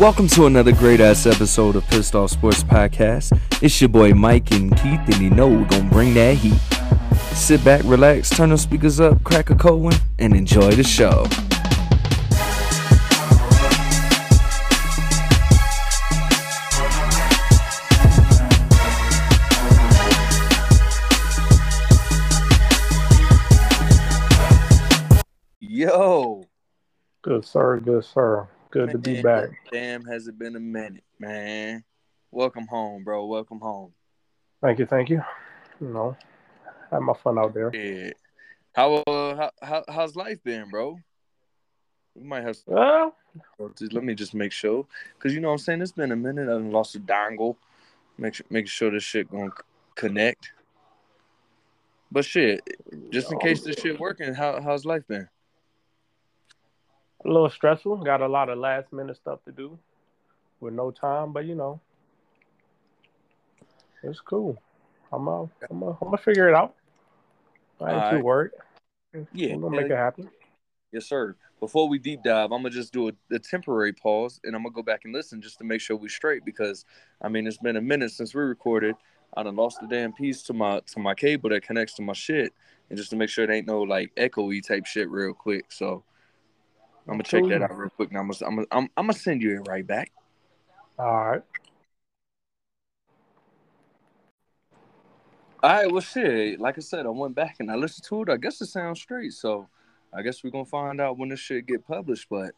Welcome to another great ass episode of Pissed Off Sports Podcast. It's your boy Mike and Keith, and you know we're gonna bring that heat. Sit back, relax, turn those speakers up, crack a cold one, and enjoy the show. Yo, Good sir, good sir. Good to be Man, back. Damn, has it been a minute, man? Welcome home, bro. Welcome home. Thank you, thank you. You know, had my fun out there. Yeah. How uh how, how how's life been, bro? We might have Well, let me just make sure, cause you know what I'm saying it's been a minute. I lost a dongle. Make sure make sure this shit gonna connect. But shit, just in case this shit working, how how's life been? A little stressful. Got a lot of last minute stuff to do with no time, but you know, it's cool. I'm uh, I'm I'm gonna figure it out. I ain't too Alright. worried. Yeah, I'm gonna make it happen. Yes, sir. Before we deep dive, I'm gonna just do a, a temporary pause, and I'm gonna go back and listen just to make sure we're straight. Because I mean, it's been a minute since we recorded. I done lost the damn piece to my to my cable that connects to my shit, and just to make sure it ain't no like echoey type shit real quick. So I'm gonna check that out real quick. Now I'm gonna I'm gonna, I'm, I'm gonna send you it right back. All right. All right, well, shit. Like I said, I went back and I listened to it. I guess it sounds straight. So I guess we're gonna find out when this shit get published. But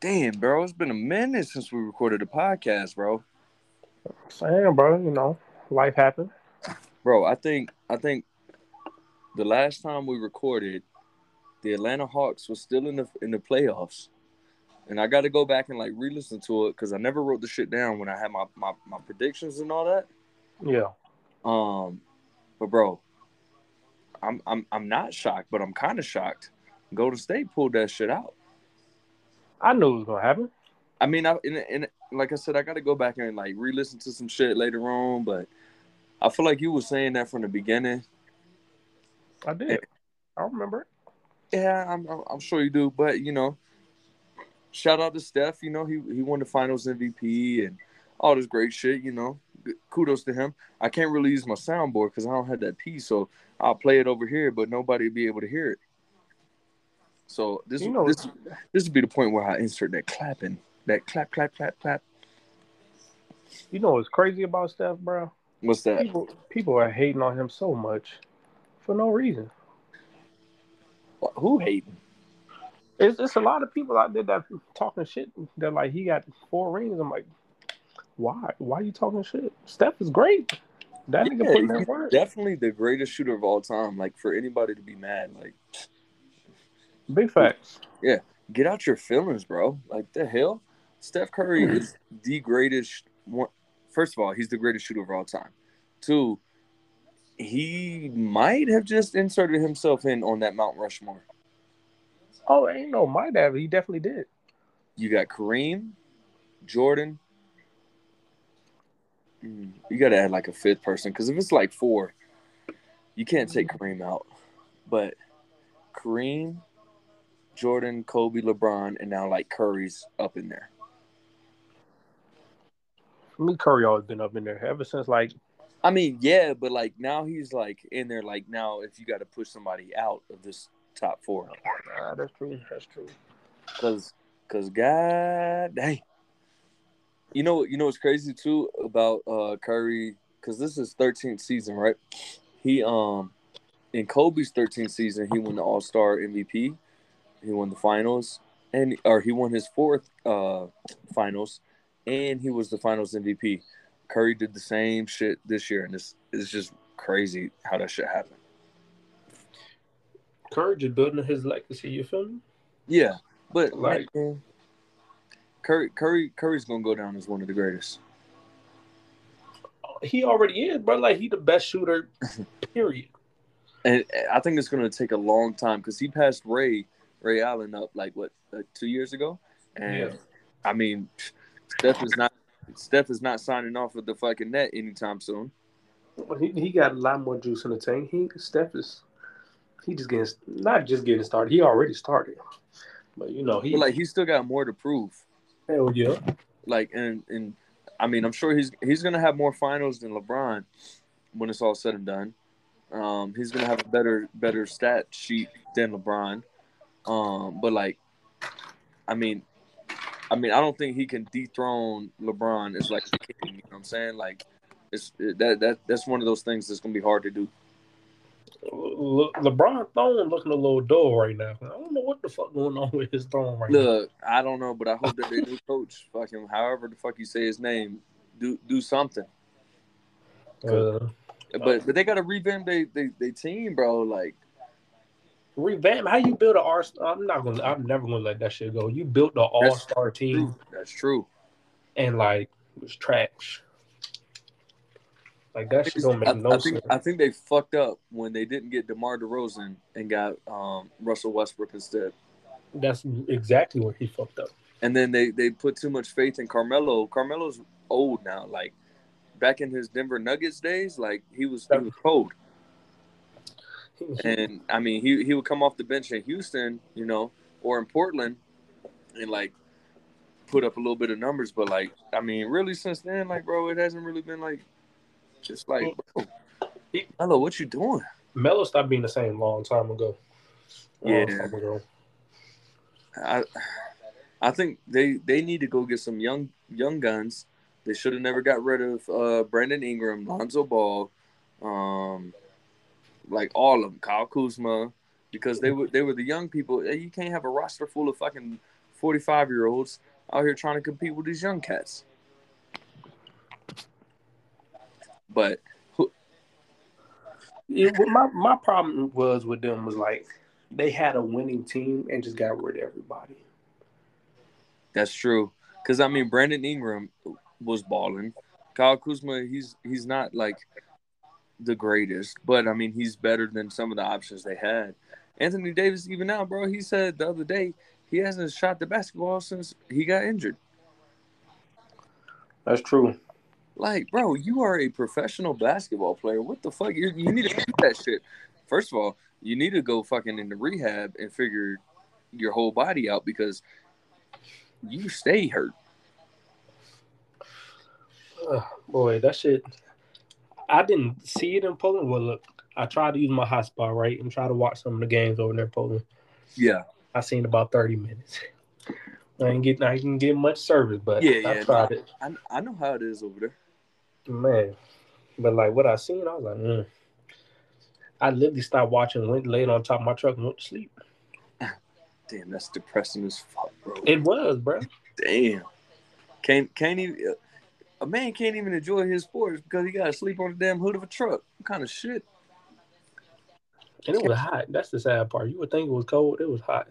damn, bro, it's been a minute since we recorded a podcast, bro. Saying, bro, you know, life happened. Bro, I think I think the last time we recorded, the Atlanta Hawks was still in the in the playoffs. And I got to go back and like re-listen to it because I never wrote the shit down when I had my, my my predictions and all that. Yeah. Um, but bro, I'm I'm I'm not shocked, but I'm kind of shocked. Golden State pulled that shit out. I knew it was gonna happen. I mean, I in, in like I said, I got to go back and like re-listen to some shit later on. But I feel like you were saying that from the beginning. I did. I remember it. Yeah, I'm I'm- sure you do. But you know, shout out to Steph. You know, he he won the Finals MVP and all this great shit. You know, kudos to him. I can't really use my soundboard because I don't have that piece, so I'll play it over here, but nobody will be able to hear it. So this You know- this this would be the point where I insert that clapping, that clap clap clap clap. You know what's crazy about Steph, bro? What's that? People people are hating on him so much for no reason. Who hating? It's, it's a lot of people out there that talking shit. That like he got four rings. I'm like, why? Why are you talking shit? Steph is great. That nigga Yeah, putting that work. definitely the greatest shooter of all time. Like for anybody to be mad, like Big facts. Yeah, get out your feelings, bro. Like the hell, Steph Curry is mm. the greatest. One, first of all, he's the greatest shooter of all time. Two, he might have just inserted himself in on that Mount Rushmore. Oh, ain't no my dad. He definitely did. You got Kareem, Jordan. Mm, You got to add like a fifth person because if it's like four, you can't take Kareem out. But Kareem, Jordan, Kobe, LeBron, and now like Curry's up in there. For me, Curry always been up in there ever since like I mean, yeah, but like now he's like in there. Like now, if you got to push somebody out of this top four, ah, that's true. That's true. because because God dang, you know you know what's crazy too about uh Curry because this is 13th season, right? He um in Kobe's 13th season, he won the All Star MVP, he won the finals, and or he won his fourth uh finals, and he was the finals MVP. Curry did the same shit this year, and it's is just crazy how that shit happened. Curry just building his legacy. You feel me? Yeah, but Like- man, Curry, Curry, Curry's gonna go down as one of the greatest. He already is, bro. Like he the best shooter. Period. And I think it's gonna take a long time because he passed Ray, Ray Allen up like what, like two years ago, and Yeah. I mean, Steph is not, Steph is not signing off with the fucking net anytime soon. But he, he got a lot more juice in the tank. He Steph is he just getting not just getting started. He already started, but you know he But like, he still got more to prove. Hell yeah. Like and and I mean I'm sure he's he's gonna have more finals than LeBron when it's all said and done. Um, he's gonna have a better better stat sheet than LeBron. Um, but like, I mean, I mean, I don't think he can dethrone LeBron as like the king. You know what I'm saying? Like, it's that that that's one of those things that's gonna be hard to do. Le- LeBron throwing looking a little dull right now. I don't know what the fuck going on with his throwing right now. Look, I don't know, but I hope that their new coach, fucking however the fuck you say his name, do do something. Uh, But but they gotta revamp they they, they team, bro. Like revamp. How you build an all? I'm not gonna. I'm never gonna let that shit go. You built the all star team, true. that's true. and like it was trash. Like that shit don't make I, no I think sense. I think they fucked up when they didn't get DeMar DeRozan and got um, Russell Westbrook instead. That's exactly where he fucked up. And then they they put too much faith in Carmelo. Carmelo's old now. Like back in his Denver Nuggets days, like he was he was cold. And I mean, he he would come off the bench in Houston, you know, or in Portland, and like put up a little bit of numbers. But like, I mean, really since then, like, bro, it hasn't really been like just like, bro, hello, what you doing? Melo stopped being the same long time ago. Long Yeah. time ago. I I think they they need to go get some young young guns. They should have never got rid of uh, Brandon Ingram, Lonzo Ball, um, like all of them, Kyle Kuzma, because they were they were the young people. You can't have a roster full of fucking forty five year olds out here trying to compete with these young cats. But who, Yeah, what my my problem was with them was like they had a winning team and just got rid of everybody. that's true. Because I mean, Brandon Ingram was balling. Kyle Kuzma, he's he's not like the greatest, but I mean, he's better than some of the options they had. Anthony Davis, even now, bro, he said the other day he hasn't shot the basketball since he got injured. That's true. Like, bro, you are a professional basketball player. What the fuck? You, you need to keep that shit. First of all, you need to go fucking into rehab and figure your whole body out because you stay hurt. Boy, that shit. I didn't see it in Poland. Well, look, I tried to use my hotspot right and try to watch some of the games over there in Poland. Yeah, I seen about thirty minutes. I ain't get I didn't get much service, but Yeah, I yeah, tried nah. it, I, I know how it is over there. man. But like what I seen, I was like, mm. I literally stopped watching, went laid on top of my truck, and went to sleep. Damn, that's depressing as fuck, bro. It was, bro. Damn, can't can't even a man can't even enjoy his sports because he got to sleep on the damn hood of a truck. What kind of shit? And it was hot. That's the sad part. You would think it was cold. It was hot.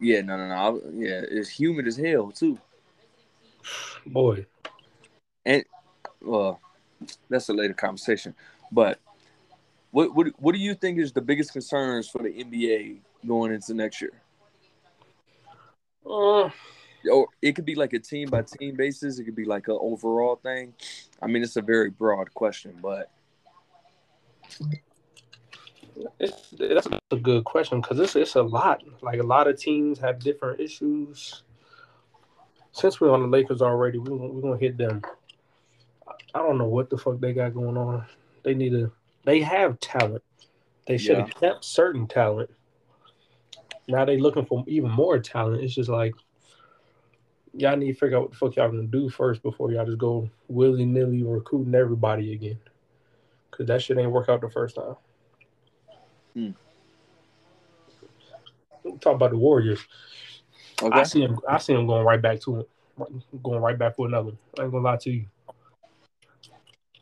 Yeah, no, no, no. I, yeah, it's humid as hell too. Boy, And Well, that's a later conversation. But what what what do you think is the biggest concerns for the NBA going into next year? uh, Or it could be like a team by team basis. It could be like an overall thing. I mean, it's a very broad question, but it's, that's a good question because it's it's a lot. Like a lot of teams have different issues. Since we're on the Lakers already, we're gonna, we're gonna hit them. I don't know what the fuck they got going on. They need to. They have talent. They should have kept certain talent. Now they're looking for even more talent. It's just like y'all need to figure out what the fuck y'all gonna do first before y'all just go willy nilly recruiting everybody again. Cause that shit ain't work out the first time. Hmm. Talk about the Warriors. okay. I see him. I see him going right back to it, going right back for another. I ain't gonna lie to you.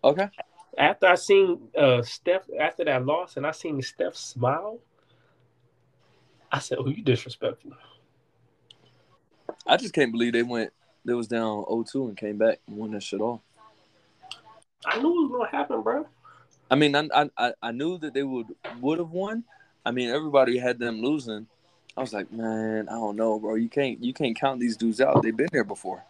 Okay. After I seen uh Steph after that loss, and I seen Steph smile, I said, "Oh, you disrespectful." I just can't believe they went. They was down 0-2 and came back and won that shit off. I knew it was gonna happen, bro. I mean, I I- I knew that they would would have won. I mean, everybody had them losing. I was like, man, I don't know, bro. You can't you can't count these dudes out. They've been there before.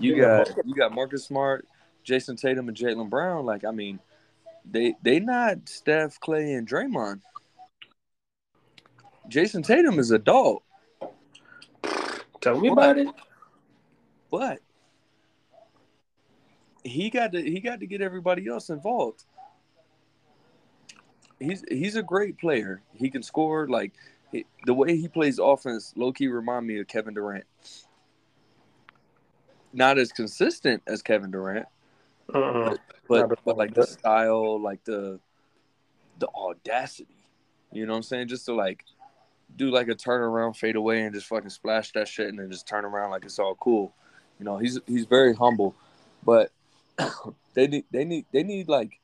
You got you got Marcus Smart, Jayson Tatum, and Jaylen Brown. Like, I mean, they they not Steph, Clay, and Draymond. Jayson Tatum is a dog. Tell me What? about it. but he got to he got to get everybody else involved. He's he's a great player. He can score like he, the way he plays offense. Low key remind me of Kevin Durant. Not as consistent as Kevin Durant, Uh-uh. but Not but like the style, like the the audacity. You know what I'm saying? Just to like do like a turnaround fade away and just fucking splash that shit and then just turn around like it's all cool. You know, he's he's very humble, but they need they need they need like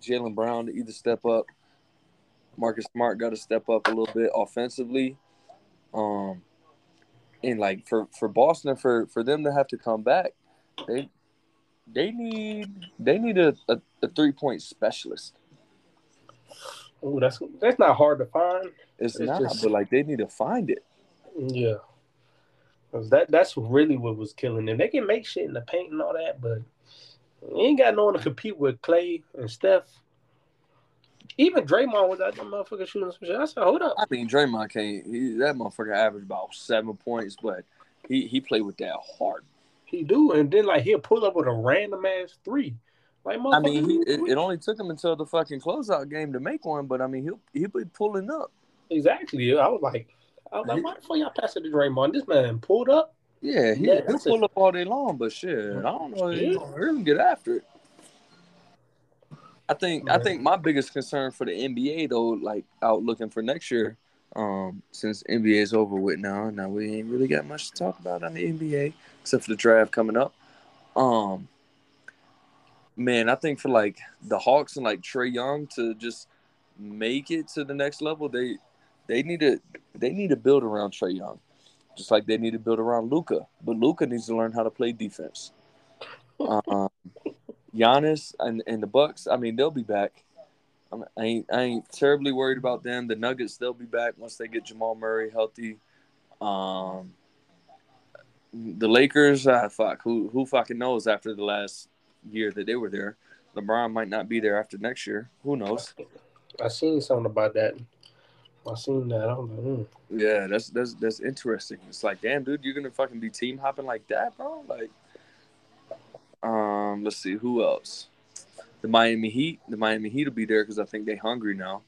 Jaylen Brown to either step up. Marcus Smart got to step up a little bit offensively. Um, and like for for Boston for for them to have to come back, they they need they need a, a, a three point specialist. Ooh, that's that's not hard to find. It's, It's not, just- but like they need to find it. Yeah. 'Cause that that's really what was killing them. They can make shit in the paint and all that, but ain't got no one to compete with Clay and Steph. Even Draymond was out there motherfucker shooting some shit. I said, hold up. I mean, Draymond can't. He, that motherfucker averaged about seven points, but he he played with that heart. He do. And then like he'll pull up with a random ass three. Like I mean, he, it, it only took him until the fucking closeout game to make one, but I mean, he'll he'll be pulling up. exactly. I was like, I was like, why the fuck y'all pass it to Draymond? This man pulled up. Yeah, he, Yeah, he'll that's a- up all day long, but shit, I don't know. Yeah. gonna really get after it. I think I think my biggest concern for the NBA though, like out looking for next year, um, since NBA is over with now, now we ain't really got much to talk about on the NBA except for the draft coming up. Um, man, I think for like the Hawks and like Trae Young to just make it to the next level, they they need to they need to build around Trae Young, just like they need to build around Luka. But Luka needs to learn how to play defense. Um, Giannis and, and the Bucks, I mean, they'll be back. I'm, I ain't I ain't terribly worried about them. The Nuggets, they'll be back once they get Jamal Murray healthy. Um, the Lakers, ah, fuck, who who fucking knows after the last year that they were there. LeBron might not be there after next year. Who knows? I seen something about that. I seen that. I was like, hmm. Yeah, that's that's that's interesting. It's like, damn, dude, you're gonna fucking be team hopping like that, bro? Like, um, let's see, who else? The Miami Heat. The Miami Heat will be there because I think they hungry now.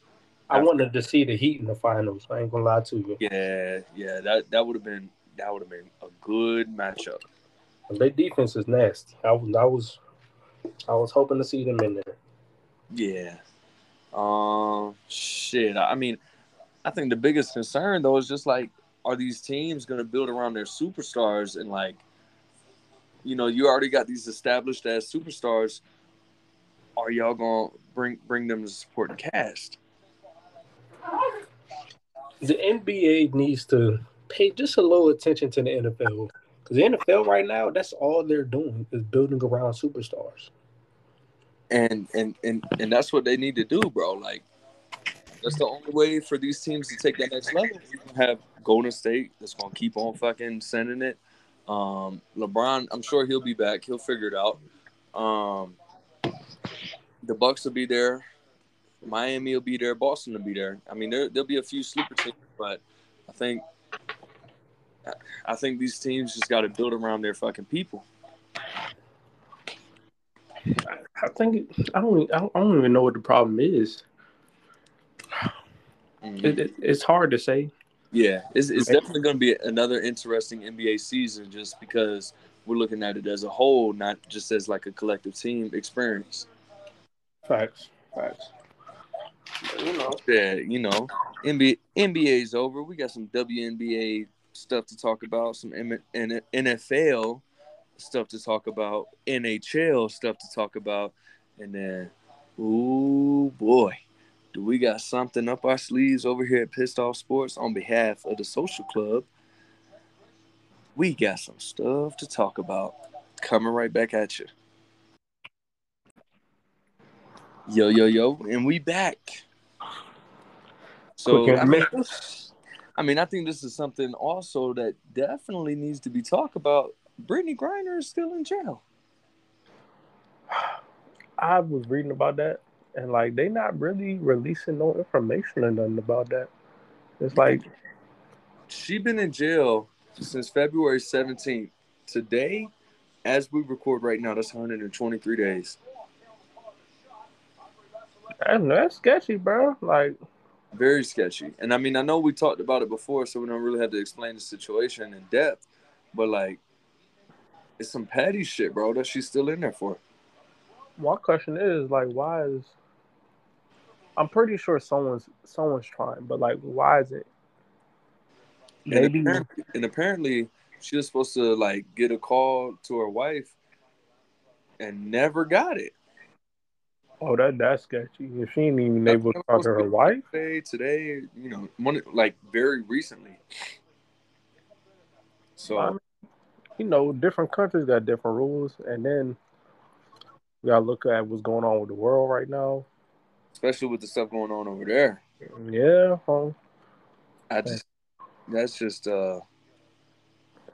I wanted to see the Heat in the finals. I ain't gonna lie to you. Yeah, yeah, that that would have been that would have been a good matchup. Their defense is nasty. I I was, I was hoping to see them in there. Yeah. Um, shit. I mean, I think the biggest concern though is just like, are these teams gonna build around their superstars and like, you know, you already got these established as superstars. Are y'all gonna bring bring them to support the cast? The NBA needs to pay just a little attention to the NFL because the NFL right now, that's all they're doing is building around superstars. And and and and that's what they need to do, bro. Like, that's the only way for these teams to take that next level. You have Golden State that's gonna keep on fucking sending it. Um, LeBron, I'm sure he'll be back. He'll figure it out. Um, the Bucks will be there. Miami will be there. Boston will be there. I mean, there there'll be a few sleeper teams, but I think I think these teams just got to build around their fucking people. I think I don't, I don't, I don't even know what the problem is. Mhm. It, it, it's hard to say. Yeah, it's, it's definitely going to be another interesting NBA season just because we're looking at it as a whole, not just as like a collective team experience. Facts, facts. You know, Yeah, you know, NBA NBA's over. We got some WNBA stuff to talk about, some M- N- NFL stuff to talk about, NHL stuff to talk about, and then, oh boy, do we got something up our sleeves over here at Pissed Off Sports on behalf of the Social Club? We got some stuff to talk about. Coming right back at you. Yo, yo, yo, and we back. So, I mean, Memphis. I mean, I think this is something also that definitely needs to be talked about. Brittney Griner is still in jail. I was reading about that, and like they not really releasing no information or nothing about that. It's like She been in jail since February 17th. Today as we record right now, that's 123 days. That's, that's sketchy, bro. Like, very sketchy. And I mean, I know we talked about it before, so we don't really have to explain the situation in depth. But like, it's some petty shit, bro, that she's still in there for. My question is like, why is? I'm pretty sure someone's someone's trying, but like, why is it? Maybe. And apparently, and apparently, she was supposed to like get a call to her wife, and never got it. Oh, that that's sketchy. If she ain't even able to talk to her wife today, today, you know, one like very recently. So, I mean, you know, different countries got different rules, and then we gotta look at what's going on with the world right now, especially with the stuff going on over there. Yeah, huh? I just that's just uh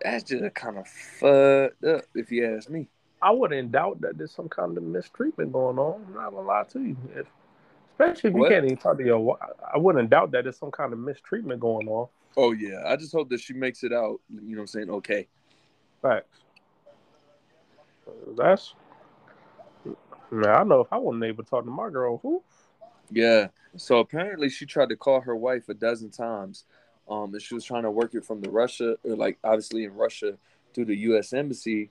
that's just kind of fucked up, if you ask me. I wouldn't doubt that there's some kind of mistreatment going on. I'm not gonna lie to you. If, especially if what? you can't even talk to your wife. I wouldn't doubt that there's some kind of mistreatment going on. Oh yeah. I just hope that she makes it out, you know what I'm saying, okay. Facts. That's man, I know if I wasn't able to talk to my girl, who? Yeah. So apparently she tried to call her wife a dozen times. Um, and she was trying to work it from the Russia, or like obviously in Russia through the U.S. embassy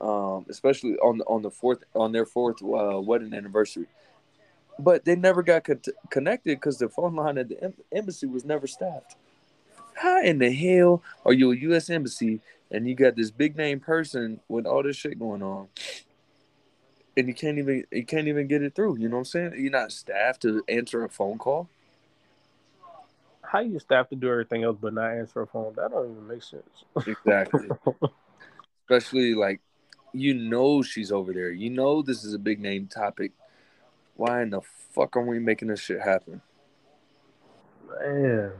um, especially on on the fourth on their fourth uh, wedding anniversary. But they never got co- connected because the phone line at the em- embassy was never staffed. How in the hell are you a U.S. embassy and you got this big name person with all this shit going on, and you can't even you can't even get it through? You know what I'm saying? You're not staffed to answer a phone call. How you staff to do everything else but not answer a phone? That don't even make sense. Exactly. Especially like you know she's over there. You know this is a big name topic. Why in the fuck are we making this shit happen? Man.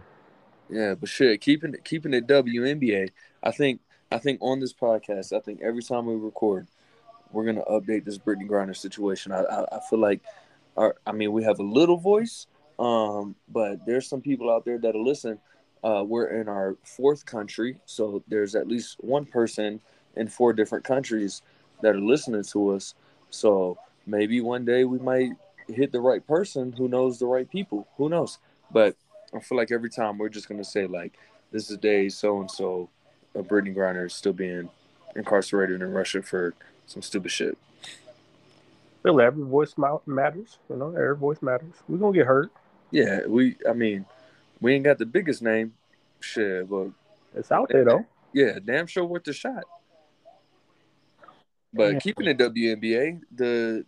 Yeah, but shit, keeping it keeping it WNBA. I think I think on this podcast, I think every time we record, we're gonna update this Brittney Griner situation. I I, I feel like our I mean we have a little voice, um, but there's some people out there that'll listen. Uh, we're in our fourth country, so there's at least one person in four different countries that are listening to us. So maybe one day we might hit the right person who knows the right people. Who knows? But I feel like every time we're just gonna say like, "This is day so and so," a Brittney Griner is still being incarcerated in Russia for some stupid shit. Really, every voice matters. You know, every voice matters. We're gonna get hurt. Yeah, we. I mean, we ain't got the biggest name, shit, but it's out there though. Yeah, damn sure worth the shot. But yeah. keeping the WNBA, the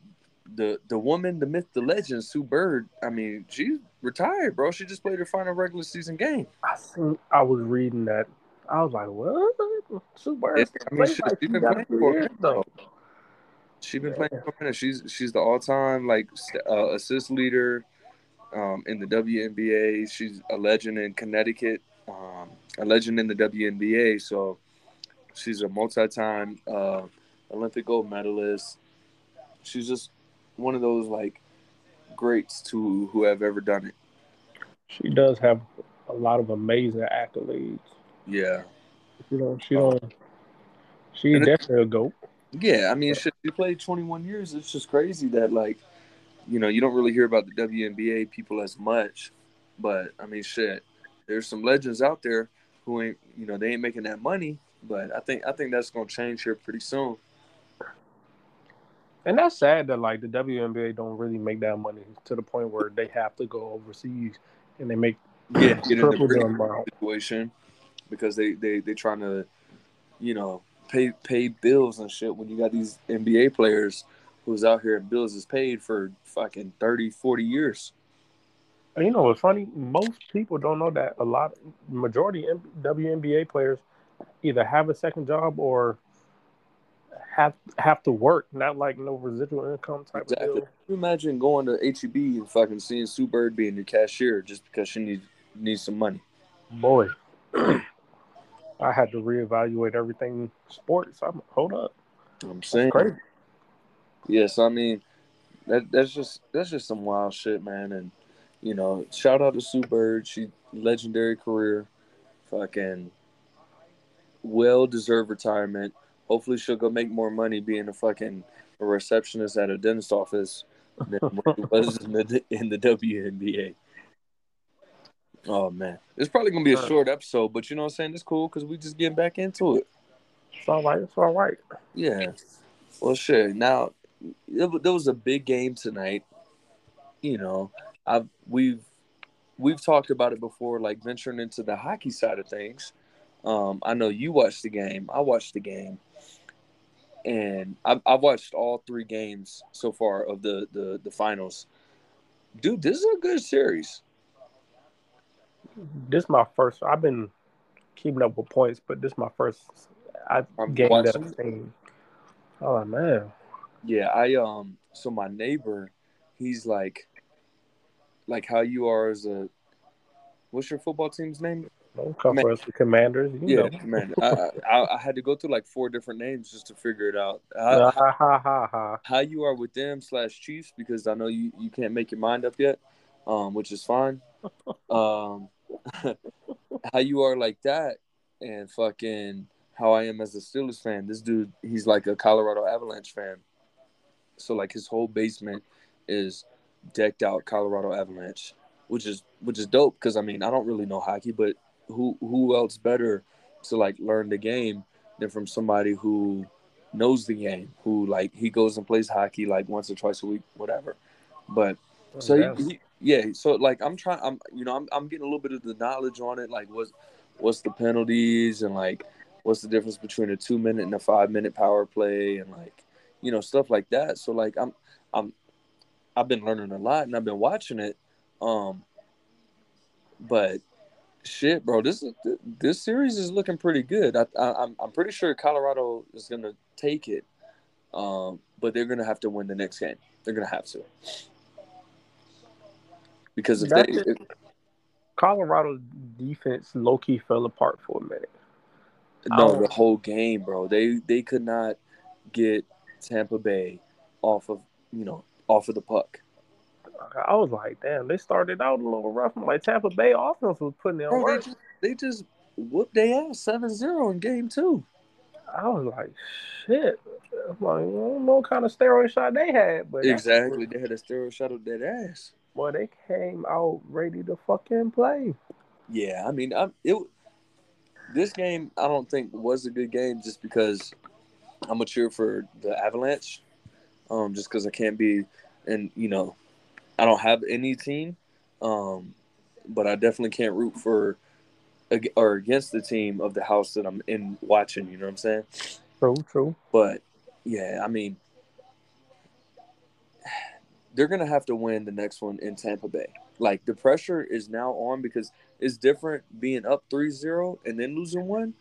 the the woman, the myth, the legend, Sue Bird. I mean, she retired, bro. She just played her final regular season game. I think I was reading that. I was like, what? Sue Bird. It, I mean, she, like has been playing for years, though. She's been playing for a minute. She's she's the all time like uh, assist leader um, in the WNBA. She's a legend in Connecticut, um, a legend in the WNBA. So she's a multi time. Uh, Olympic gold medalist. She's just one of those like greats to who have ever done it. She does have a lot of amazing accolades. Yeah. She don't. She don't. She and definitely a goat. Yeah, I mean, she, she played 21 years. It's just crazy that like, you know, you don't really hear about the WNBA people as much, but I mean, shit, there's some legends out there who ain't, you know, they ain't making that money. But I think I think that's gonna change here pretty soon. And that's sad that like the WNBA don't really make that money to the point where they have to go overseas and they make yeah get in the situation because they they they trying to you know pay pay bills and shit when you got these NBA players who's out here and bills is paid for fucking 30 40 years. And you know what's funny? Most people don't know that a lot majority WNBA players either have a second job or have have to work, not like no residual income type exactly. of deal. you imagine going to HEB and fucking seeing Sue Bird being your cashier just because she needs needs some money? Boy, I had to reevaluate everything sports. I'm hold up. I'm saying crazy. Yes, I mean that that's just that's just some wild shit, man. And you know, shout out to Sue Bird. She legendary career, fucking well deserved retirement Hopefully, she'll go make more money being a fucking a receptionist at a dentist office than what it was in the in the WNBA. Oh man, it's probably gonna be a short episode, but you know what I'm saying? It's cool because we just getting back into it. It's all right. It's all right. Yeah. Well, shit. Now, there was a big game tonight. You know, I've we've we've talked about it before, like venturing into the hockey side of things. Um, I know you watched the game. I watched the game, and I've, I've watched all three games so far of the the the finals. Dude, this is a good series. This is my first. I've been keeping up with points, but this is my first I, game that I've seen. Oh man. Yeah, I um. So my neighbor, he's like, like how you are as a. What's your football team's name? Don't come for us, the Commanders. yeah, Commander. I, I, I, had to go through like four different names just to figure it out. How, ha, ha, ha. how you are with them slash Chiefs because I know you, you can't make your mind up yet, um, which is fine. um, how you are like that, and fucking how I am as a Steelers fan. This dude, he's like a Colorado Avalanche fan. So like his whole basement is decked out Colorado Avalanche, which is which is dope because I mean I don't really know hockey, but who who else better to like learn the game than from somebody who knows the game, who like he goes and plays hockey like once or twice a week, whatever. But oh, so yes. he, he, yeah, so like I'm trying, I'm you know I'm I'm getting a little bit of the knowledge on it, like what's what's the penalties and like what's the difference between a two minute and a five minute power play and like you know stuff like that. So like I'm I'm I've been learning a lot and I've been watching it. Um, but shit, bro, this is this series is looking pretty good. I, I I'm I'm pretty sure Colorado is gonna take it. Um, but they're gonna have to win the next game. They're gonna have to because if That's they Colorado's defense low key fell apart for a minute. No, the whole game, bro. They they could not get Tampa Bay off of you know off of the puck. I was like, damn, they started out a little rough. I'm like Tampa Bay offense was putting in bro, work. They just, they just whooped their ass 7-0 in game two. I was like, shit. I'm like, I don't know what kind of steroid shot they had, but exactly, they had a steroid shot of that ass. Boy, they came out ready to fucking play. Yeah, I mean, I, it this game I don't think was a good game just because I'm a cheer for the Avalanche. Um, just because I can't be, and you know, I don't have any team, um, but I definitely can't root for or against the team of the house that I'm in watching. You know what I'm saying? True, true. But yeah, I mean, they're gonna have to win the next one in Tampa Bay. Like the pressure is now on because it's different being up 3-0 and then losing one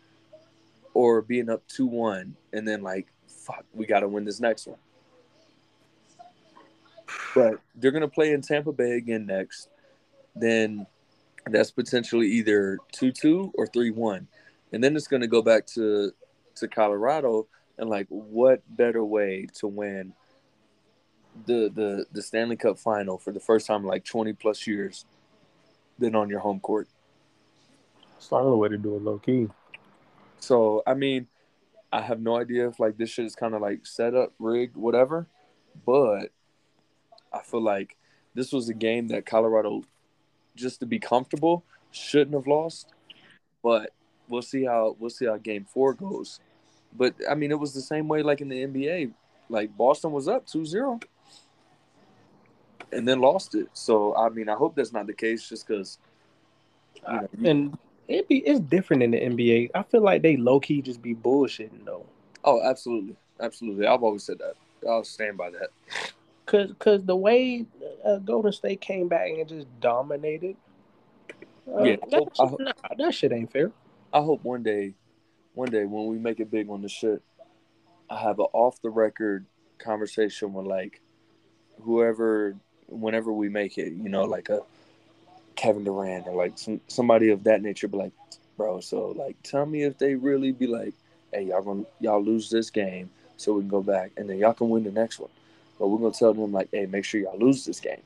or being up 2-1 and then like fuck we got to win this next one but they're going to play in Tampa Bay again next then that's potentially either 2-2 or 3-1 and then it's going to go back to to Colorado and like what better way to win the the the Stanley Cup final for the first time in like 20 plus years than on your home court. It's the only way to do it low key. So I mean, I have no idea if like this shit is kind of like set up, rigged, whatever. But I feel like this was a game that Colorado, just to be comfortable, shouldn't have lost. But we'll see how we'll see how game four goes. But I mean, it was the same way like in the NBA. Like Boston was up 2-0 and then lost it. So I mean, I hope that's not the case, just because. You know, and it be it's different in the NBA. I feel like they low key just be bullshitting though. Oh, absolutely, absolutely. I've always said that. I'll stand by that. Cause, cause the way uh, Golden State came back and just dominated. Uh, yeah, that, hope, nah, that shit ain't fair. I hope one day, one day when we make it big on the shit, I have an off the record conversation with like whoever whenever we make it, you know, like a Kevin Durant or like some somebody of that nature, be like, bro, so like tell me if they really be like, hey, y'all gonna y'all lose this game so we can go back and then y'all can win the next one. But we're gonna tell them like, hey, make sure y'all lose this game.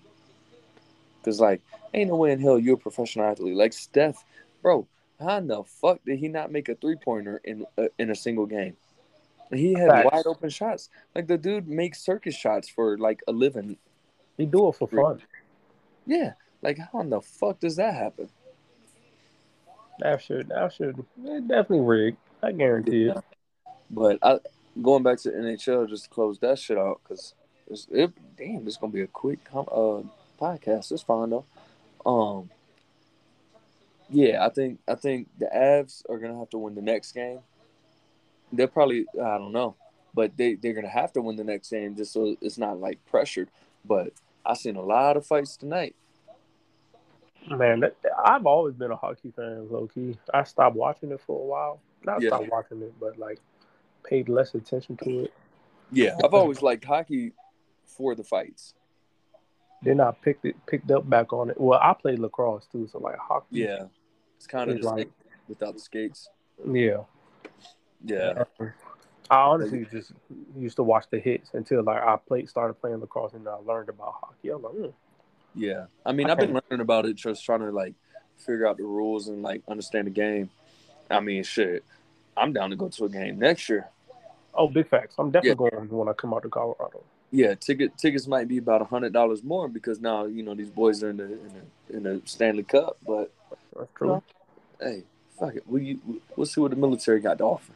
Cause like, ain't no way in hell you're a professional athlete. Like Steph, bro, how in the fuck did he not make a three pointer in uh, in a single game? He had Facts. wide open shots. Like the dude makes circus shots for like a living. He do it for fun. Yeah. Like how in the fuck does that happen? That should that should it definitely rigged. I guarantee it. But I going back to NHL just to close that shit out because it damn it's gonna be a quick uh podcast. It's fine though. Um. Yeah, I think I think the Avs are gonna have to win the next game. They're probably I don't know, but they they're gonna have to win the next game just so it's not like pressured. But I seen a lot of fights tonight. Man, that, I've always been a hockey fan, low key. I stopped watching it for a while. Not Yeah. stopped watching it, but like paid less attention to it. Yeah, I've always liked hockey for the fights. Then I picked it picked up back on it. Well, I played lacrosse too, so like hockey. Yeah, it's kind of just like- without the skates. Yeah. Yeah, I honestly just used to watch the hits until like I played started playing lacrosse and I learned about hockey. I was like, mm. yeah. I mean, I've been learning about it, just trying to like figure out the rules and like understand the game. I mean, shit, I'm down to go to a game next year. oh, big facts. I'm definitely going when I come out to Colorado. Yeah, ticket tickets might be about a hundred dollars more because now you know these boys are in the in the, in the Stanley Cup. But That's true. hey, fuck it, we we'll see what the military got to offer.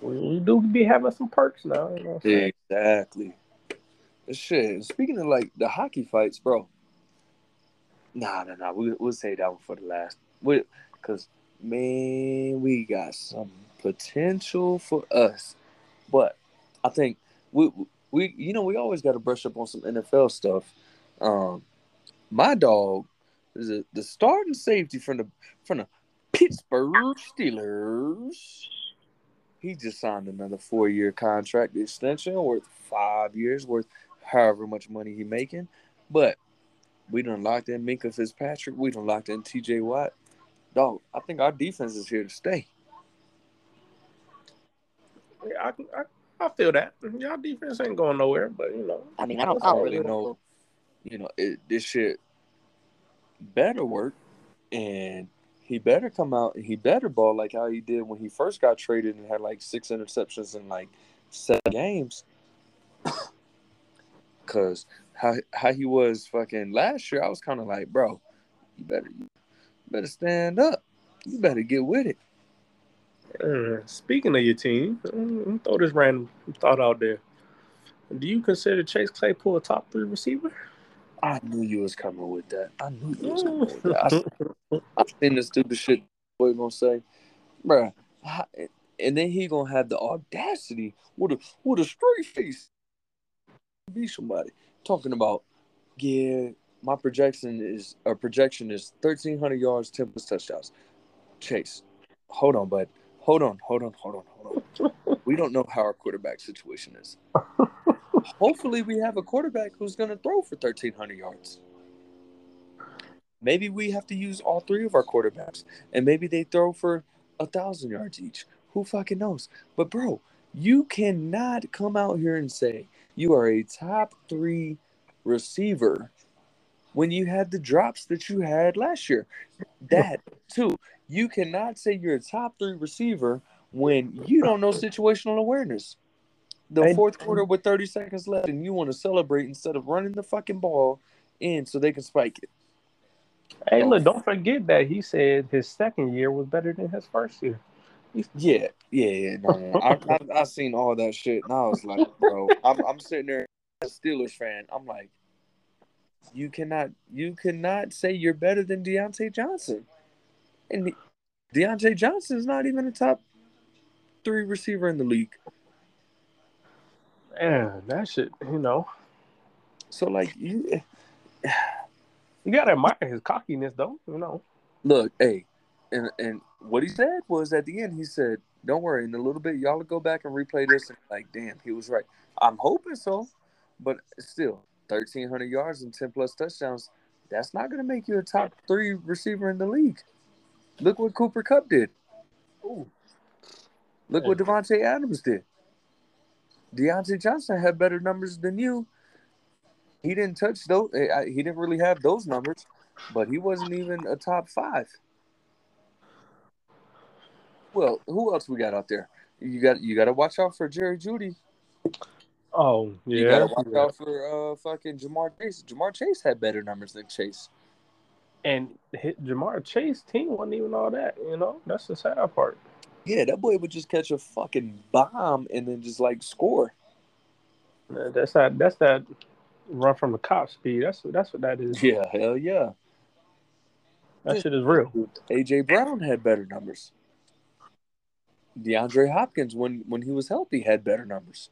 We, we do be having some perks now. You know Exactly. Shit. Speaking of like the hockey fights, bro. Nah, nah, nah. We, we'll save that one for the last. We, cause man, we got some potential for us, but I think we we you know we always got to brush up on some NFL stuff. Um, my dog is a, the starting safety from the from the Pittsburgh Steelers. He just signed another four year contract extension worth five years worth however much money he making. But we done locked in Minkah Fitzpatrick. We done locked in TJ Watt. Dog, I think our defense is here to stay. I, can- I, I feel that. Mm-hmm. Y'all defense ain't going nowhere, but you know. I mean, I don't, I don't really know. You know, it, this shit better work, and he better come out and he better ball like how he did when he first got traded and had like six interceptions in like seven games. Cause how how he was fucking last year, I was kind of like, bro, you better you better stand up. You better get with it. Uh, speaking of your team, let me throw this random thought out there. Do you consider Chase Claypool a top three receiver? I knew you was coming with that. I knew you was coming with that. I, I seen the stupid shit boy gonna say, bruh. And then he gonna have the audacity with a with a straight face be somebody talking about, yeah, my projection is a projection is thirteen hundred yards, ten plus touchdowns. Chase, hold on, bud. Hold on, hold on, hold on, hold on. we don't know how our quarterback situation is. Hopefully, we have a quarterback who's going to throw for 1,300 yards. Maybe we have to use all three of our quarterbacks, and maybe they throw for a thousand yards each. Who fucking knows? But bro, you cannot come out here and say you are a top three receiver when you had the drops that you had last year. That too, you cannot say you're a top three receiver when you don't know situational awareness. The fourth quarter with 30 seconds left, and you want to celebrate instead of running the fucking ball in so they can spike it. Hey, look, don't forget that he said his second year was better than his first year. Yeah, yeah, yeah. No. I, I, I seen all that shit, and I was like, bro, I'm, I'm sitting there a Steelers fan. I'm like, you cannot, you cannot say you're better than Diontae Johnson, and Diontae Johnson is not even a top three receiver in the league. Yeah, that shit, you know. So like, you You gotta admire his cockiness though, you know. look, hey, and and what he said was at the end, he said, "Don't worry, in a little bit, y'all will go back and replay this." And like, damn, he was right. I'm hoping so, but still, 1,300 yards and 10 plus touchdowns. That's not gonna make you a top three receiver in the league. Look what Cooper Kupp did. Ooh. Look what Davante Adams did. Diontae Johnson had better numbers than you. He didn't touch those. eh, He didn't really have those numbers, but he wasn't even a top five. Well, who else we got out there? you got you got to watch out for Jerry Jeudy. Oh yeah, You got to watch yeah. out for uh fucking Ja'Marr Chase. Ja'Marr Chase had better numbers than Chase. and hit Ja'Marr Chase team wasn't even all that. You know, that's the sad part. Yeah, that boy would just catch a fucking bomb and then just like score. Uh, That's that. That's that run from the cop speed. That's that's what that is. Yeah, hell yeah. That shit is real. AJ Brown had better numbers. DeAndre Hopkins, when when he was healthy, had better numbers.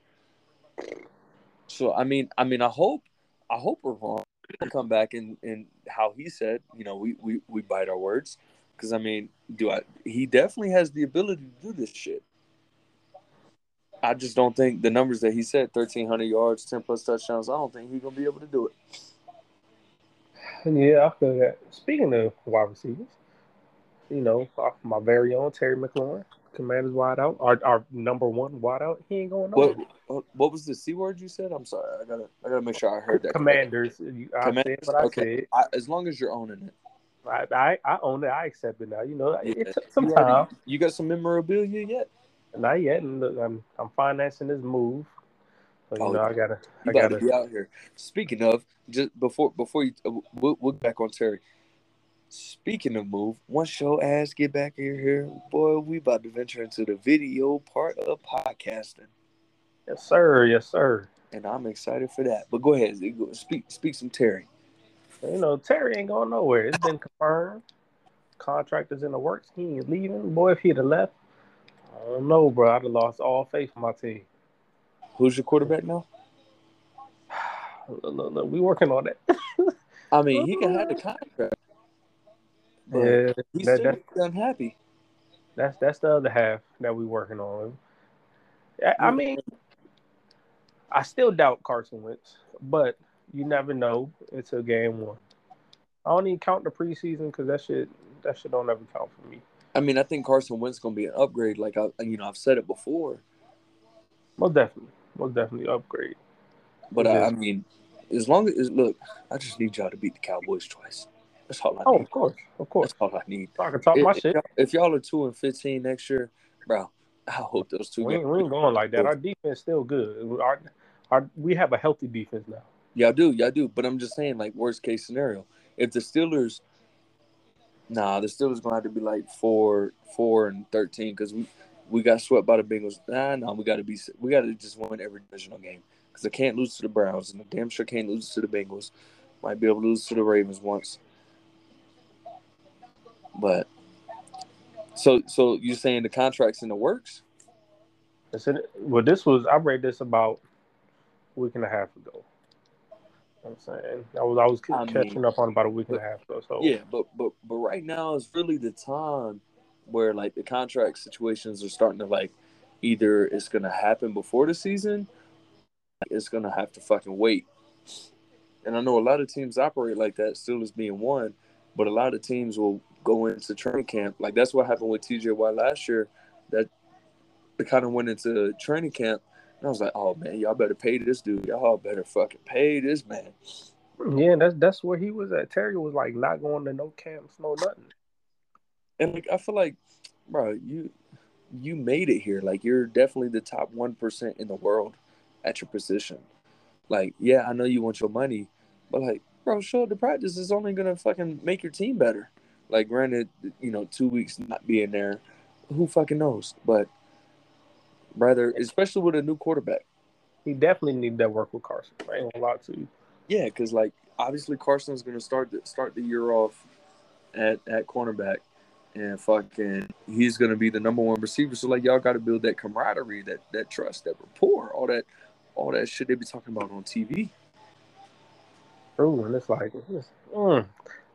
So I mean, I mean, I hope, I hope we're wrong. He'll come back and and how he said, you know, we we we bite our words because I mean, do I? He definitely has the ability to do this shit. I just don't think the numbers that he said, thirteen hundred yards, ten plus touchdowns. I don't think he's gonna be able to do it. Yeah, I feel that. Speaking of wide receivers, you know, my very own Terry McLaurin, Commanders wide out, our, our number one wide out. He ain't going nowhere. What what was the c word you said? I'm sorry. I gotta I gotta make sure I heard that. Commanders. I Commanders, said what I okay. I, as long as you're owning it. I, I I own it. I accept it now. You know, Yeah. it took some You time. You got some memorabilia yet? Not yet. And look, I'm I'm financing this move. So you Oh, know, I gotta I gotta be out here. Speaking of, just before before you, uh, we'll, we'll get back on Terry. Speaking of move, once your ass get back in here, boy, we about to venture into the video part of podcasting, Yes, sir. Yes, sir. and I'm excited for that. But go ahead, speak speak some Terry. You know, Terry ain't going nowhere. It's been confirmed. Contract is in the works. He ain't leaving. Boy, if he'd have left, I don't know, bro. I'd have lost all faith in my team. Who's your quarterback now? Look, look, look, we working on that. I mean, he can have the contract. But yeah, he's that, that, unhappy. that's that's the other half that we're working on. I, I mean, I still doubt Carson Wentz, but you never know until game one. I don't even count the preseason because that shit that shit don't ever count for me. I mean, I think Carson Wentz gonna be an upgrade. Like I, you know, I've said it before. Most definitely, most definitely upgrade. But I, I mean, as long as look, I just need y'all to beat the Cowboys twice. That's all I Oh, need. of course, of course. That's all I need. I can talk my If, shit. y'all- if y'all are two and fifteen next year, bro, I hope those two. We ain't, we ain't going like that. Our defense still good. Our, our, we have a healthy defense now. Y'all do, y'all do. But I'm just saying, like worst case scenario, if the Steelers, nah, the Steelers gonna have to be like four, four and thirteen because we we got swept by the Bengals. Nah, nah, we got to be, we got to just win every divisional game because I can't lose to the Browns and I damn sure can't lose to the Bengals. Might be able to lose to the Ravens once, but so so you saying the contracts in the works? That's it. Well, this was I read this about a week and a half ago. You know what I'm saying I was I was I catching mean, up on about a week and a half ago. So Yeah, but but but right now is really the time where like the contract situations are starting to like either it's gonna happen before the season, it's gonna have to fucking wait. And I know a lot of teams operate like that, still as being one, but a lot of teams will go into training camp. Like that's what happened with TJ Watt last year. That they kind of went into training camp, and I was like, oh man, y'all better pay this dude. Y'all better fucking pay this man. yeah, that's that's where he was at. Terry was like not going to no camps, no nothing. And like I feel like, bro, you you made it here. Like you're definitely the top one percent in the world at your position. Like, yeah, I know you want your money, but like, bro, show up to practice is only gonna fucking make your team better. Like, granted, you know, two weeks not being there, who fucking knows? But rather, especially with a new quarterback, He definitely need that work with Carson. I ain't gonna lie to you. yeah, because like obviously Carson's gonna start the, start the year off at at cornerback, and fucking he's gonna be the number one receiver. So like y'all got to build that camaraderie, that that trust, that rapport, all that all that shit they be talking about on TV. True, and it's like, it's, mm.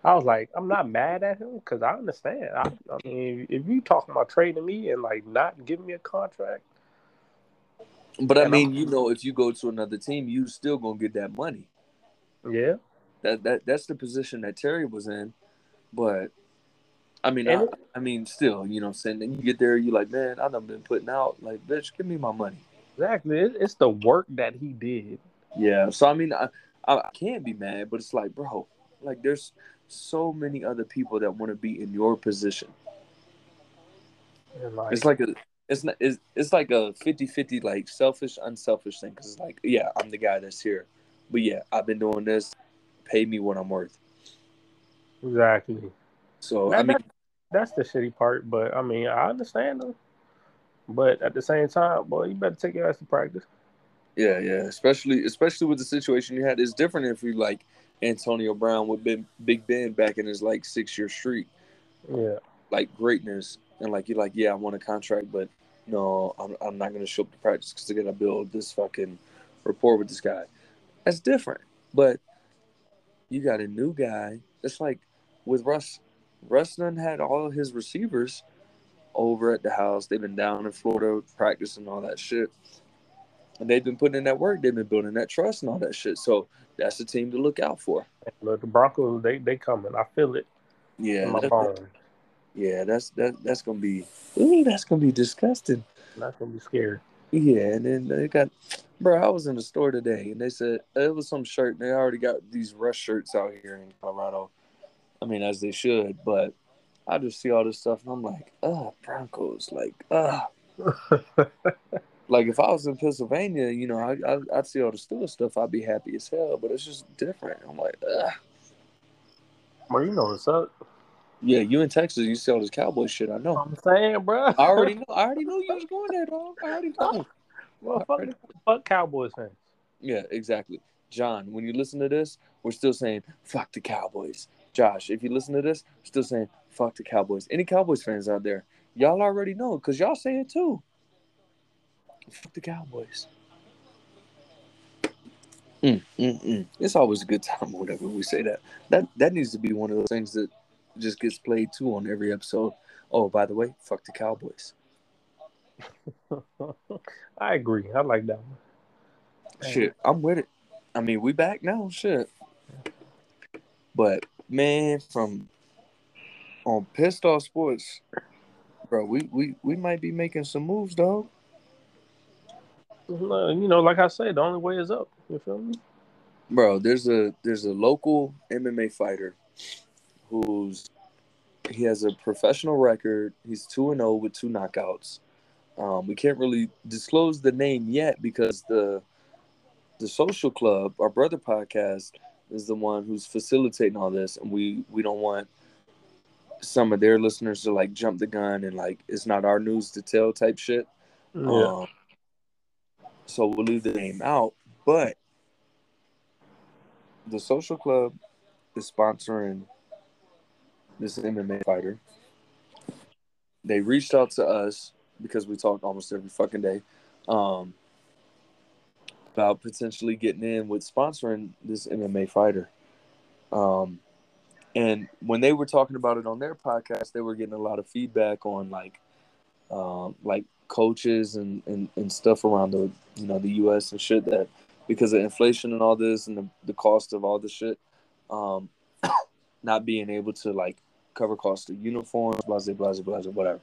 I was like, I'm not mad at him because I understand. I, I mean, if you talking about trading me and like not giving me a contract, But I mean, you know, if you go to another team, you still gonna get that money. yeah, That that that's the position that Terry was in. But I mean, I, And- I mean, still, you know, what I'm saying. Then you get there, you like, man, I done been putting out. Like, bitch, give me my money. exactly. It's the work that he did. Yeah. So I mean, I, I I can't be mad, but it's like, bro, like there's so many other people that want to be in your position. Like, It's like a it's not it's, it's like a 50-50 like selfish unselfish thing because it's like yeah i'm the guy that's here but yeah i've been doing this pay me what i'm worth Exactly. so That- i mean that- that's the shitty part, but I mean, I understand them. But at the same time, boy, you better take your ass to practice. yeah yeah especially especially with the situation you had it's different if you like antonio brown with big ben back in his like six year streak. Yeah. like greatness. And like you're like yeah i want a contract but no i'm, I'm not going to show up to practice because i got to build this fucking rapport with this guy. That's different. But you got a new guy. It's like with russ russ done had all his receivers over at the house. They've been down in florida practicing all that shit and they've been putting in that work they've been building that trust and all that shit so that's the team to look out for Look, the Broncos, they they coming. I feel it yeah that- yeah that's that, that's gonna be ooh, that's gonna be disgusting That's gonna be scary. Yeah, and then they got, bro. I was in the store today, and they said it was some shirt. They already got these rush shirts out here in Colorado. I mean, as they should, but I just see all this stuff, and I'm like, ah, Broncos, like, ah, like if I was in Pennsylvania, you know, I, I I'd see all the Steelers stuff, I'd be happy as hell. But it's just different. I'm like, ah, well, you know what's up. yeah. You in Texas, you see all this cowboy shit. I know. I'm saying, bro. I already know. I already know you was going there, dog. I already know. well, fuck, fuck Cowboys fans. Yeah, exactly. John, when you listen to this, we're still saying fuck the Cowboys. Josh, if you listen to this, we're still saying fuck the Cowboys. Any Cowboys fans out there, y'all already know because y'all say it too. Fuck the Cowboys. Mm, mm, mm. It's always a good time whenever we say that. That that needs to be one of those things that just gets played too on every episode. Oh, by the way, fuck the Cowboys. I agree. I like that one. Shit, I'm with it. I mean, we back now. Shit. But man, from on pissed off sports, bro, we we we might be making some moves, dog. You know, like I said, the only way is up. You feel me? Bro, there's a there's a local MMA fighter who's he has a professional record. He's two and zero with two knockouts. Um, we can't really disclose the name yet because the the social club, our brother podcast, is the one who's facilitating all this, and we we don't want some of their listeners to like jump the gun and like it's not our news to tell type shit. Um, so we'll leave the name out, but the social club is sponsoring this MMA fighter. They reached out to us because we talk almost every fucking day um, about potentially getting in with sponsoring this MMA fighter. Um, and when they were talking about it on their podcast, they were getting a lot of feedback on like, um, like coaches and, and, and stuff around the you know the U.S. and shit that because of inflation and all this and the, the cost of all this shit, um, not being able to like cover cost of uniforms, blah blah blah blah blah whatever.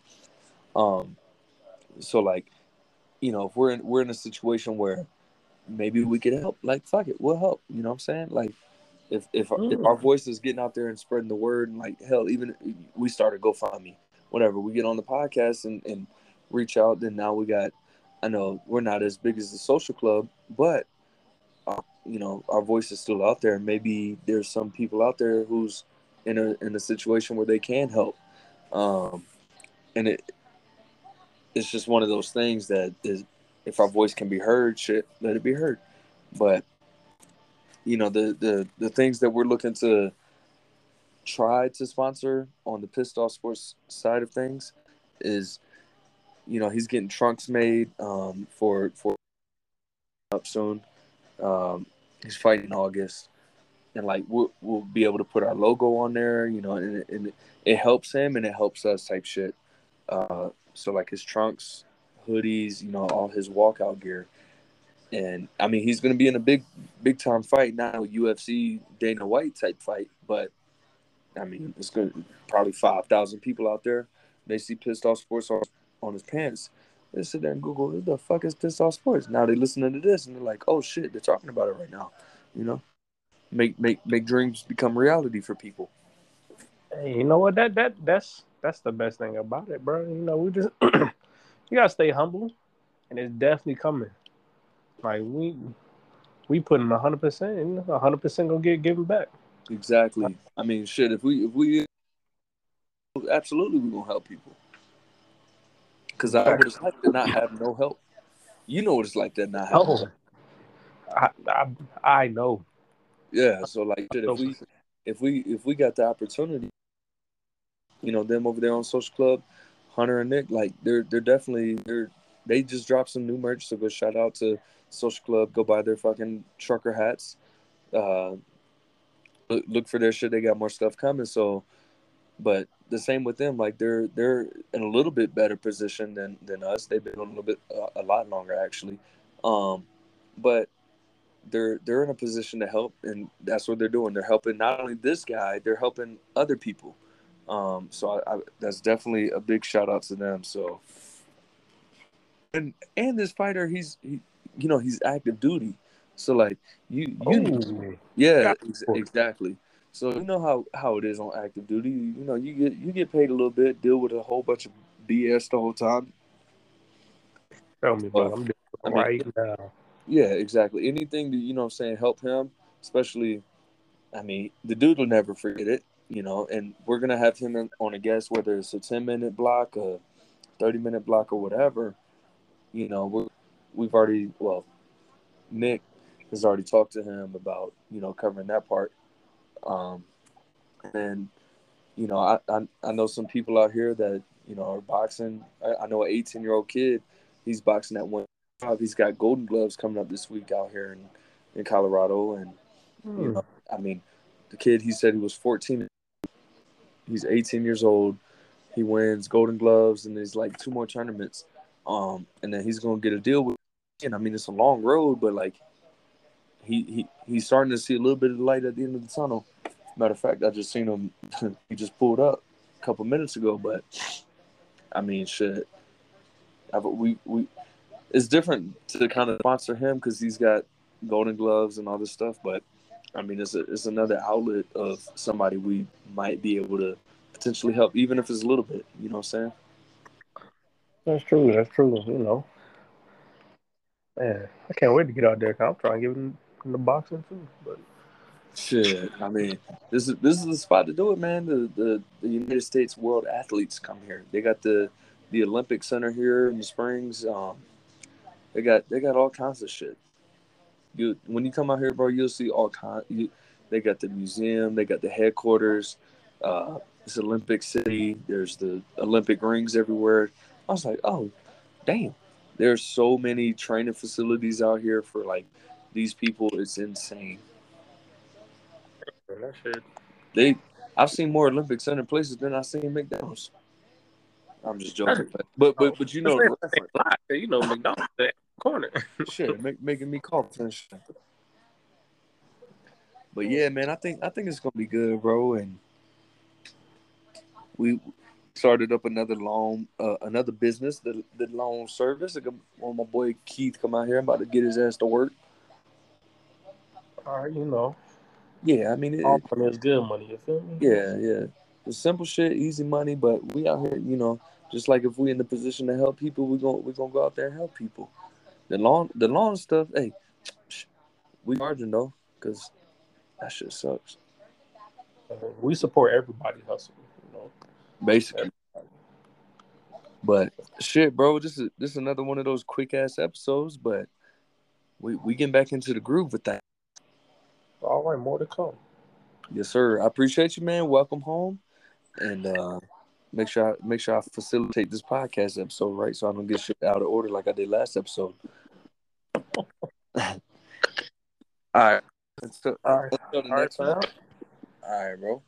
Um, so like, you know, if we're in we're in a situation where maybe we could help, like fuck it, we'll help. You know what I'm saying? Like, if if, if our voice is getting out there and spreading the word, and like hell, even we started GoFundMe, whatever, we get on the podcast and and reach out, then now we got. I know we're not as big as the social club, but uh, you know our voice is still out there. Maybe there's some people out there who's in a in a situation where they can help, um, and it it's just one of those things that is if our voice can be heard, shit, let it be heard. But you know the the the things that we're looking to try to sponsor on the pissed off sports side of things is you know he's getting trunks made um, for for up soon. Um, he's fighting August, and like we'll, we'll be able to put our logo on there, you know, and, it- and it, helps him and it helps us type shit. Uh, so like his trunks, hoodies, you know, all his walkout gear, and I mean he's gonna be in a big big time fight, not a UFC Dana White type fight, but I mean it's gonna probably five thousand people out there. They see pissed off sports on, his pants. They sit there and Google, who the fuck is pissed off sports? Now they listening to this and they're like, oh shit, they're talking about it right now. You know, make make make dreams become reality for people. Hey, you know what? That that that's that's the best thing about it, bro. You know, we just you gotta stay humble, and it's definitely coming. Like we we put in hundred percent, hundred percent gonna get given back. Exactly. I mean, shit. If we if we absolutely we gonna help people. Cause I would like to not have no help. You know what it's like to not have. Oh, I, I I know. Yeah. So like, shit, if we if we if we got the opportunity, you know, them over there on Social Club, Hunter and Nick, like they're they're definitely they're they just dropped some new merch. So go shout out to Social Club. Go buy their fucking trucker hats. Uh, look, look for their shit. They got more stuff coming. So, but the same with them. Like they're they're in a little bit better position than than us. They've been a little bit uh, a lot longer actually. Um, but they're they're in a position to help, and that's what they're doing. They're helping not only this guy, they're helping other people. Um, so I, I, that's definitely a big shout out to them. So, and and this fighter, he's he, you know he's active duty. So like you you oh, yeah ex- exactly. So you know how how it is on active duty. You know you get you get paid a little bit, deal with a whole bunch of BS the whole time. Tell me about I'm I mean, right now. Yeah, exactly. Anything to you know, I'm saying help him, especially. I mean, the dude will never forget it, you know. And we're gonna have him on a guest, whether it's a 10 minute block, a 30 minute block, or whatever. You know, we're we've already well, Nick has already talked to him about you know covering that part. Um, and you know, I, I, I know some people out here that you know are boxing. I, I know an 18 year old kid. He's boxing at one five. He's got Golden Gloves coming up this week out here in in Colorado, and mm. you hmm. know, I mean, the kid. He said he was 14. He's 18 years old. He wins Golden Gloves, and there's like two more tournaments. Um, and then he's gonna get a deal with. And I mean, it's a long road, but like he, he he's starting to see a little bit of light at the end of the tunnel. Matter of fact, I just seen him. he just pulled up a couple minutes ago, but I mean, shit. I, we we it's different to kind of sponsor him because he's got Golden Gloves and all this stuff, but I mean, it's a, it's another outlet of somebody we might be able to potentially help, even if it's a little bit. You know what I'm saying? That's true. That's true. You know, man, I can't wait to get out there. I'm trying to get him in the boxing too. But shit, I mean, this is this is the spot to do it, man. The the, the United States World Athletes come here. They got the the Olympic Center here in the Springs. Um, they got they got all kinds of shit. You when you come out here, bro, you'll see all kind. You, they got the museum. They got the headquarters. Uh, it's Olympic City. There's the Olympic rings everywhere. I was like, oh, damn. There's so many training facilities out here for like these people is insane. They, I've seen more Olympic Center places than I've seen McDonald's. I'm just joking, but but but, you know, you know McDonald's that corner. shit, make, making me cough and shit. But yeah, man, I think I think it's gonna be good, bro. And we started up another loan, uh, another business, the the loan service. When my boy Keith come out here, I'm about to get his ass to work. All right, you know. Yeah, I mean, it, all money is good money. You feel me? Yeah, yeah. The simple shit, easy money, but we out here, you know, just like if we in the position to help people, we going we gonna go out there and help people. The long the long stuff, hey, we margin though, cause that shit sucks. We support everybody hustle, you know. Basically. But shit, bro, this is this is another one of those quick ass episodes, but we we getting back into the groove with that. All right, more to come. Yes, sir. I appreciate you, man. Welcome home, and uh, make sure I, make sure I facilitate this podcast episode right, so I don't get shit out of order like I did last episode. All right. All right. All right, All right, bro.